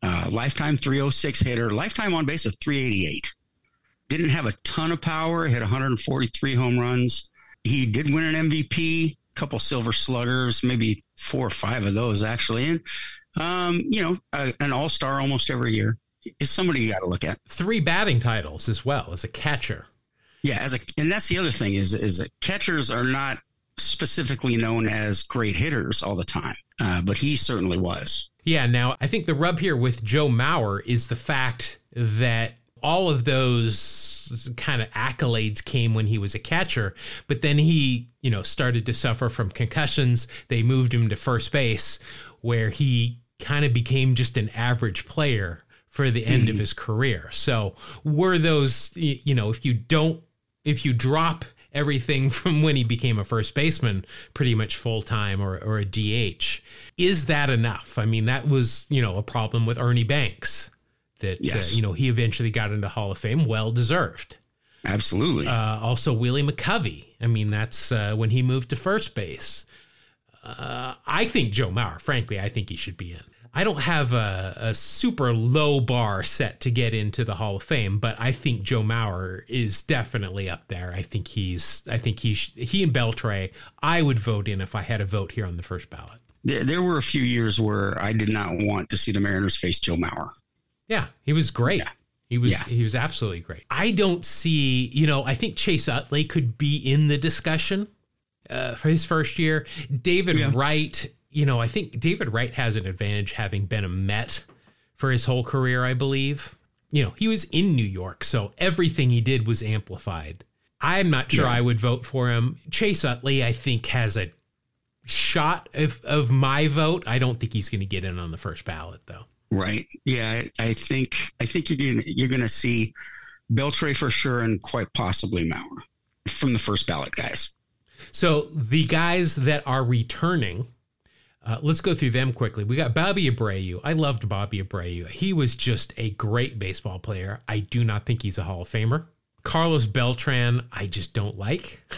uh, lifetime 306 hitter, lifetime on base of 388. Didn't have a ton of power, hit 143 home runs. He did win an MVP, a couple silver sluggers, maybe four or five of those actually. And, um, you know, uh, an all star almost every year is somebody you got to look at. Three batting titles as well as a catcher. Yeah, as a and that's the other thing is is that catchers are not specifically known as great hitters all the time, uh, but he certainly was. Yeah. Now I think the rub here with Joe Mauer is the fact that all of those kind of accolades came when he was a catcher, but then he, you know, started to suffer from concussions. They moved him to first base, where he kind of became just an average player for the end of hmm. his career. So were those, you know, if you don't, if you drop everything from when he became a first baseman pretty much full time or, or a DH, is that enough? I mean, that was, you know, a problem with Ernie Banks that, Yes. uh, you know, he eventually got into Hall of Fame, well deserved. Absolutely. Uh, also, Willie McCovey. I mean, that's uh, when he moved to first base. Uh, I think Joe Mauer, frankly, I think he should be in. I don't have a, a super low bar set to get into the Hall of Fame, but I think Joe Mauer is definitely up there. I think he's, I think he, sh- he and Beltre, I would vote in if I had a vote here on the first ballot. there, there were a few years where I did not want to see the Mariners face Joe Mauer. Yeah, he was great. Yeah. He was Yeah. he was absolutely great. I don't see, you know, I think Chase Utley could be in the discussion uh, for his first year. David Yeah. Wright, you know, I think David Wright has an advantage having been a Met for his whole career, I believe. You know, he was in New York, so everything he did was amplified. I'm not sure Yeah. I would vote for him. Chase Utley, I think, has a shot of, of my vote. I don't think he's going to get in on the first ballot, though. Right. Yeah. I, think I think you're gonna, you're going to see Beltre for sure, and quite possibly Mauer from the first ballot guys. So the guys that are returning, uh, let's go through them quickly. We got Bobby Abreu. I loved Bobby Abreu. He was just a great baseball player. I do not think he's a Hall of Famer. Carlos Beltran, I just don't like.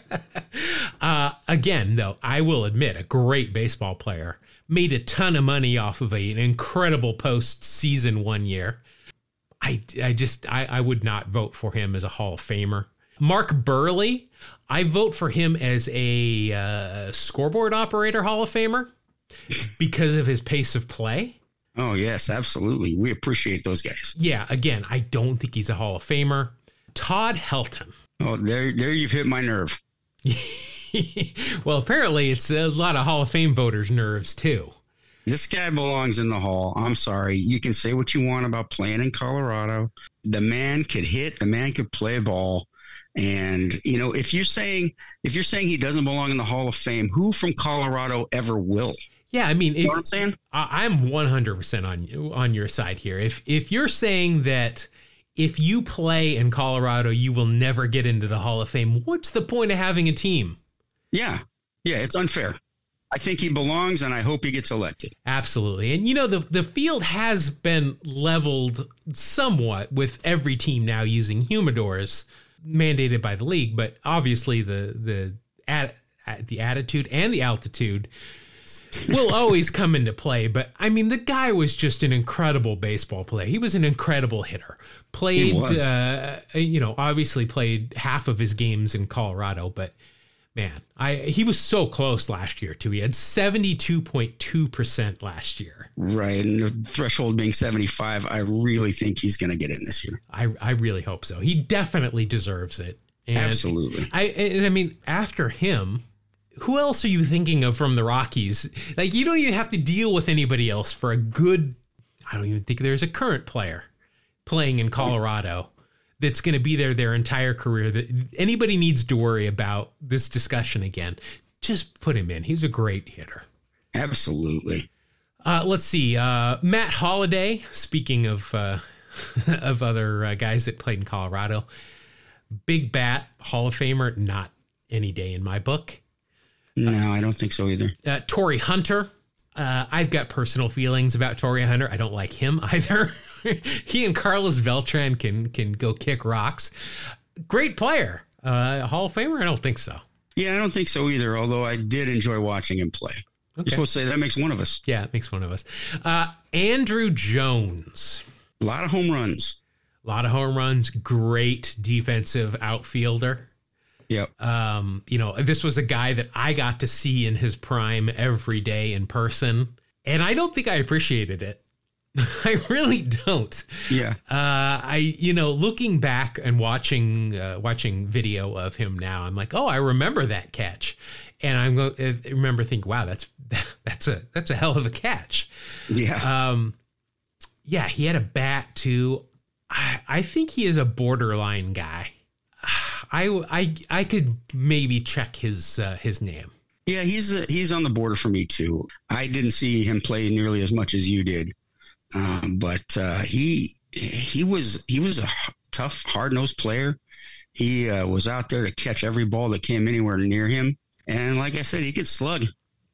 uh, again, though, I will admit, a great baseball player. Made a ton of money off of a, an incredible postseason one year. I, I just I, I would not vote for him as a Hall of Famer. Mark Buehrle, I vote for him as a uh, scoreboard operator Hall of Famer because of his pace of play. Oh yes, absolutely. We appreciate those guys. Yeah, again, I don't think he's a Hall of Famer. Todd Helton. Oh, there, there you've hit my nerve. well, apparently it's a lot of Hall of Fame voters' nerves too. This guy belongs in the hall. I'm sorry. You can say what you want about playing in Colorado. The man could hit. The man could play ball. And you know, if you're saying if you're saying he doesn't belong in the Hall of Fame, who from Colorado ever will? Yeah, I mean, You know what I'm saying? I- I'm 100% on you on your side here. If if you're saying that if you play in Colorado, you will never get into the Hall of Fame, what's the point of having a team? Yeah, yeah. It's unfair. I think he belongs, and I hope he gets elected. Absolutely. And you know, the the field has been leveled somewhat with every team now using humidors mandated by the league, but obviously the the at, the attitude and the altitude will always come into play. But I mean, the guy was just an incredible baseball player. He was an incredible hitter. Played, uh, you know, obviously played half of his games in Colorado, but man, I he was so close last year too. He had seventy two point two percent last year. Right, and the threshold being 75, I really think he's going to get in this year. I I really hope so. He definitely deserves it. And Absolutely. I and I mean, after him, who else are you thinking of from the Rockies? Like, you don't even have to deal with anybody else for a good. I don't even think there's a current player playing in Colorado that's going to be there their entire career. That anybody needs to worry about this discussion again. Just put him in. He's a great hitter. Absolutely. Uh, let's see. Uh, Matt Holliday. Speaking of uh, of other uh, guys that played in Colorado, Big Bat Hall of Famer. Not any day in my book. No, I don't think so either. Uh, Torii Hunter. Uh, I've got personal feelings about Torii Hunter. I don't like him either. he and Carlos Beltran can can go kick rocks. Great player. Uh, Hall of Famer? I don't think so. Yeah, I don't think so either. Although I did enjoy watching him play. You're supposed to say that makes one of us. Yeah, it makes one of us. Uh, Andruw Jones. A lot of home runs. A lot of home runs. Great defensive outfielder. Yep. Um, you know, this was a guy that I got to see in his prime every day in person, and I don't think I appreciated it. I really don't. Yeah. Uh, I, you know, looking back and watching uh, watching video of him now, I'm like, oh, I remember that catch, and I'm going. I remember think, wow, that's that's a that's a hell of a catch. Yeah. Um, yeah, he had a bat too. I, I think he is a borderline guy. I, I, I could maybe check his uh, his name. Yeah, he's uh he's on the border for me too. I didn't see him play nearly as much as you did, um, but uh, he he was he was a tough, hard nosed player. He uh, was out there to catch every ball that came anywhere near him, and like I said, he could slug.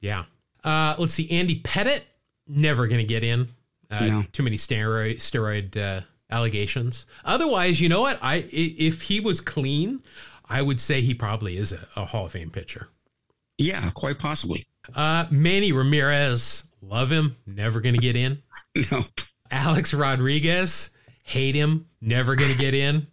Yeah. Uh, let's see. Andy Pettitte never going to get in. Uh, No. Too many steroid steroid uh, allegations. Otherwise, you know what? I i- if he was clean, I would say he probably is a, a Hall of Fame pitcher. Yeah, quite possibly. Uh, Manny Ramirez, love him, never going to get in. No, Alex Rodriguez, hate him, never going to get in.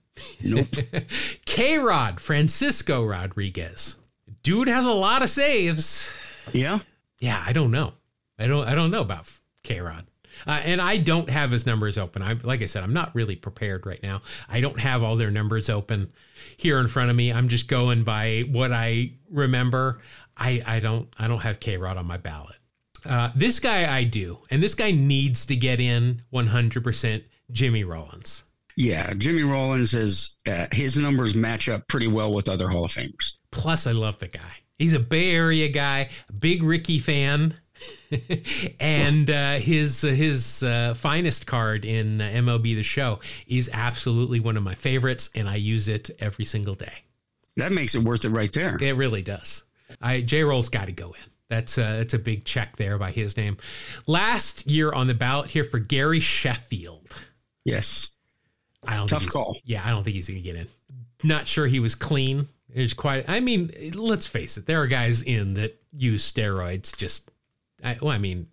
nope. K Rod, Francisco Rodriguez. Dude has a lot of saves. yeah, Yeah, I don't know. I don't I don't know about K Rod. Uh, and I don't have his numbers open. I like I said, I'm not really prepared right now. I don't have all their numbers open here in front of me. I'm just going by what I remember. I I don't I don't have K Rod on my ballot. Uh, this guy I do, and this guy needs to get in 100%. Jimmy Rollins. yeah. Jimmy Rollins is uh, his numbers match up pretty well with other Hall of Famers. Plus, I love the guy. He's a Bay Area guy, big Rickey fan, and uh, his his uh, finest card in uh, MLB The Show is absolutely one of my favorites, and I use it every single day. That makes it worth it right there. It really does. I J Roll's got to go in. That's uh, that's a big check there by his name. Last year on the ballot here for Gary Sheffield. Yes. I don't Tough think he's- call. Yeah, I don't think he's going to get in. Not sure he was clean. It's quite. I mean, let's face it. There are guys in that use steroids. Just, I, well, I mean,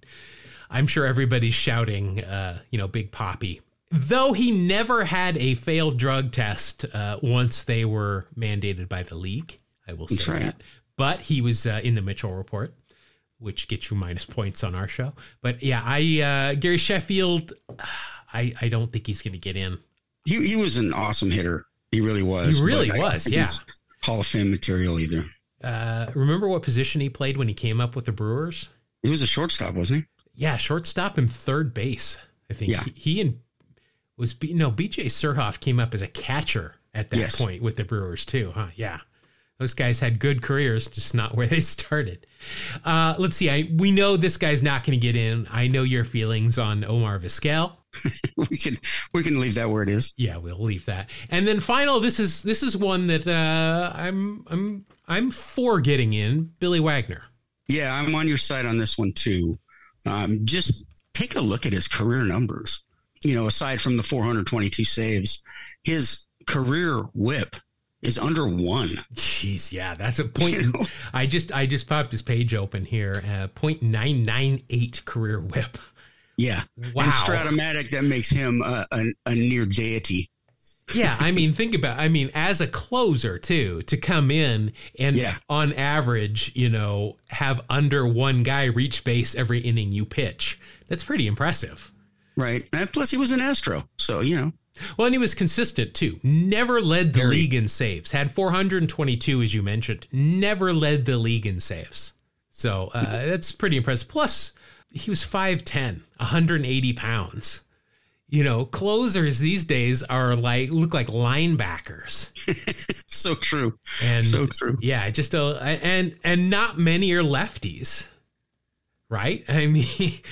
I'm sure everybody's shouting, uh, you know, Big Papi. Though he never had a failed drug test uh, once they were mandated by the league. I will say right. that. But he was uh, in the Mitchell report, which gets you minus points on our show. But yeah, I uh, Gary Sheffield. I I don't think he's going to get in. He he was an awesome hitter. He really was. He really but I was, yeah. Hall of Fame material either. Uh, remember what position he played when he came up with the Brewers? He was a shortstop, wasn't he? Yeah, shortstop and third base. I think Yeah. he, he and was no BJ Surhoff came up as a catcher at that Yes. point with the Brewers too, huh? Yeah, those guys had good careers, just not where they started. Uh, let's see. I we know this guy's not going to get in. I know your feelings on Omar Vizquel. we can we can leave that where it is. Yeah, we'll leave that. And then final, this is this is one that uh, I'm I'm I'm for getting in. Billy Wagner. Yeah, I'm on your side on this one too. Um, just take a look at his career numbers. You know, aside from the 422 saves, his career whip is under one. Jeez, yeah, that's a point. You know? I just I just popped his page open here. Uh, point nine nine eight career whip. Yeah. Wow. And Strat-O-Matic, that makes him a, a, a near deity. Yeah, I mean, think about. I mean, as a closer too, to come in and Yeah. on average, you know, have under one guy reach base every inning you pitch. That's pretty impressive. Right. And plus, he was an Astro. So, you know, Well, and he was consistent too. Never led the Very. league in saves. Had 422, as you mentioned. Never led the league in saves. So uh, that's pretty impressive. Plus, he was 5'10, 180 pounds. You know, closers these days are like look like linebackers. so true. And So true. yeah, just a and and not many are lefties. Right? I mean,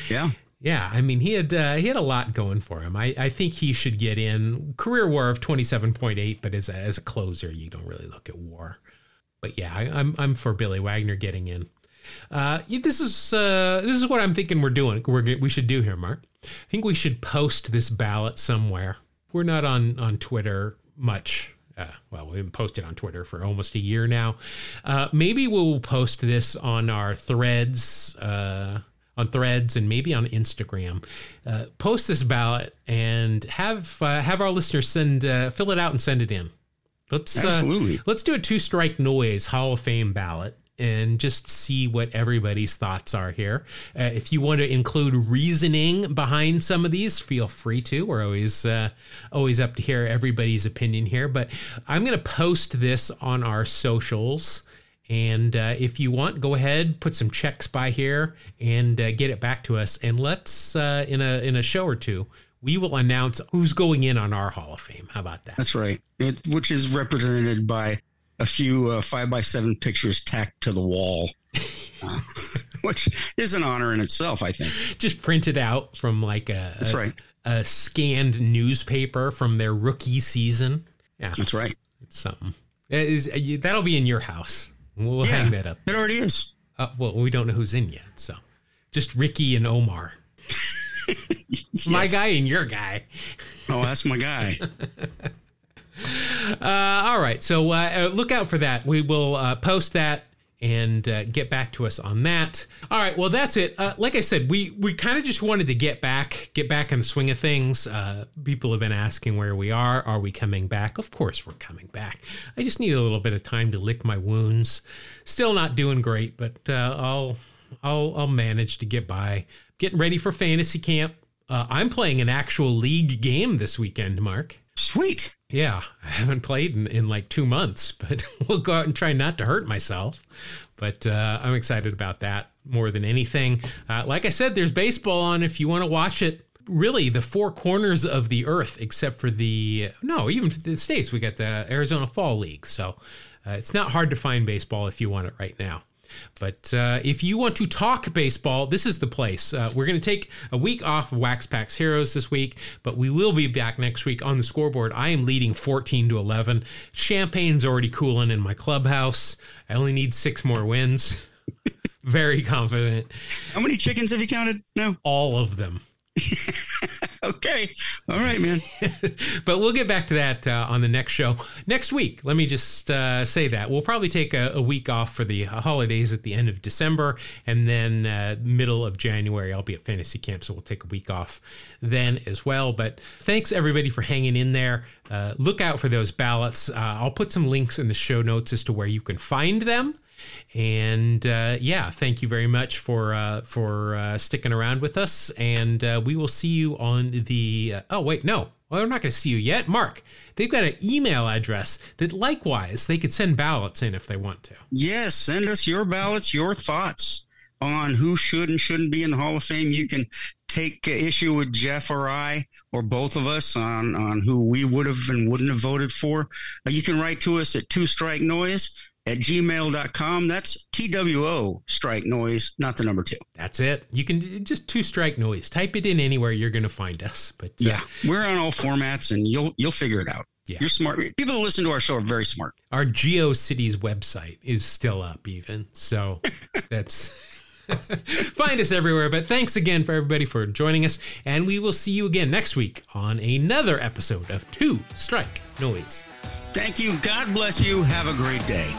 Yeah. Yeah, I mean he had uh, he had a lot going for him. I, I think he should get in career WAR of twenty seven point eight, but as a, as a closer, you don't really look at WAR. But yeah, I, I'm I'm for Billy Wagner getting in. Uh, this is uh, this is what I'm thinking we're doing. We're we should do here, Mark. I think we should post this ballot somewhere. We're not on on Twitter much Uh, well, we've been posted on Twitter for almost a year now. Uh, maybe we'll post this on our threads, uh, on threads, and maybe on Instagram. Uh, post this ballot and have uh, have our listeners send uh, fill it out and send it in. Let's Absolutely. let's do a two strike noise Hall of Fame ballot and just see what everybody's thoughts are here. Uh, if you want to include reasoning behind some of these, feel free to. We're always uh, always up to hear everybody's opinion here. But I'm going to post this on our socials. And uh, if you want, go ahead, put some checks by here, and uh, get it back to us. And let's uh, in a in a show or two, we will announce who's going in on our Hall of Fame. How about that? That's right. It, which is represented by a few uh, five by seven pictures tacked to the wall, uh, which is an honor in itself, I think. just printed out from like a, That's a, right. a scanned newspaper from their rookie season. Yeah, That's right. it's something. It is- uh, that'll be in your house. We'll Yeah, hang that up. It already is. Uh, well, we don't know who's in yet, so just Rickey and Omar. My guy and your guy. Oh, that's my guy. Uh, all right, so uh, uh, look out for that. We will uh, post that and uh, get back to us on that. All right, well that's it. Uh, like I said, we we kind of just wanted to get back, get back in the swing of things. Uh, people have been asking where we are. Are we coming back? Of course, we're coming back. I just need a little bit of time to lick my wounds. Still not doing great, but uh, I'll I'll I'll manage to get by. Getting ready for fantasy camp. Uh, I'm playing an actual league game this weekend, Mark. Sweet. Yeah, I haven't played in, in like two months, but we'll go out and try not to hurt myself. But uh, I'm excited about that more than anything. Uh, like I said, there's baseball on if you want to watch it. Really, the four corners of the earth, except for the no, even for the states, we got the Arizona Fall League. So uh, it's not hard to find baseball if you want it right now. But uh, if you want to talk baseball, this is the place. Uh, we're going to take a week off of Wax Packs Heroes this week, but we will be back next week on the scoreboard. I am leading 14 to 11. Champagne's already cooling in my clubhouse. I only need six more wins. Very confident. How many chickens have you counted? No. All of them. Okay. All right, man. but we'll get back to that uh, on the next show next week. Let me just uh, say that we'll probably take a, a week off for the holidays at the end of December, and then uh, middle of January I'll be at fantasy camp, so we'll take a week off then as well. But thanks everybody for hanging in there. Uh, look out for those ballots. Uh, I'll put some links in the show notes as to where you can find them. And uh, yeah, thank you very much for uh, for uh, sticking around with us. And uh, we will see you on the. Uh, oh wait, no, well, we're not going to see you yet, Mark. They've got an email address that likewise they could send ballots in if they want to. Yes, send us your ballots, your thoughts on who should and shouldn't be in the Hall of Fame. You can take issue with Jeff or I or both of us on, on who we would have and wouldn't have voted for. Uh, you can write to us at two strike noise at gmail.com. That's T W O strike noise, not the number two. That's it. You can just two strike noise. Type it in anywhere. You're going to find us. But uh, Yeah, we're on all formats and you'll you'll figure it out. Yeah. You're smart. People who listen to our show are very smart. our GeoCities website is still up, even. So that's. Find us everywhere. But thanks again for everybody for joining us. And we will see you again next week on another episode of Two Strike Noise. Thank you. God bless you. Have a great day.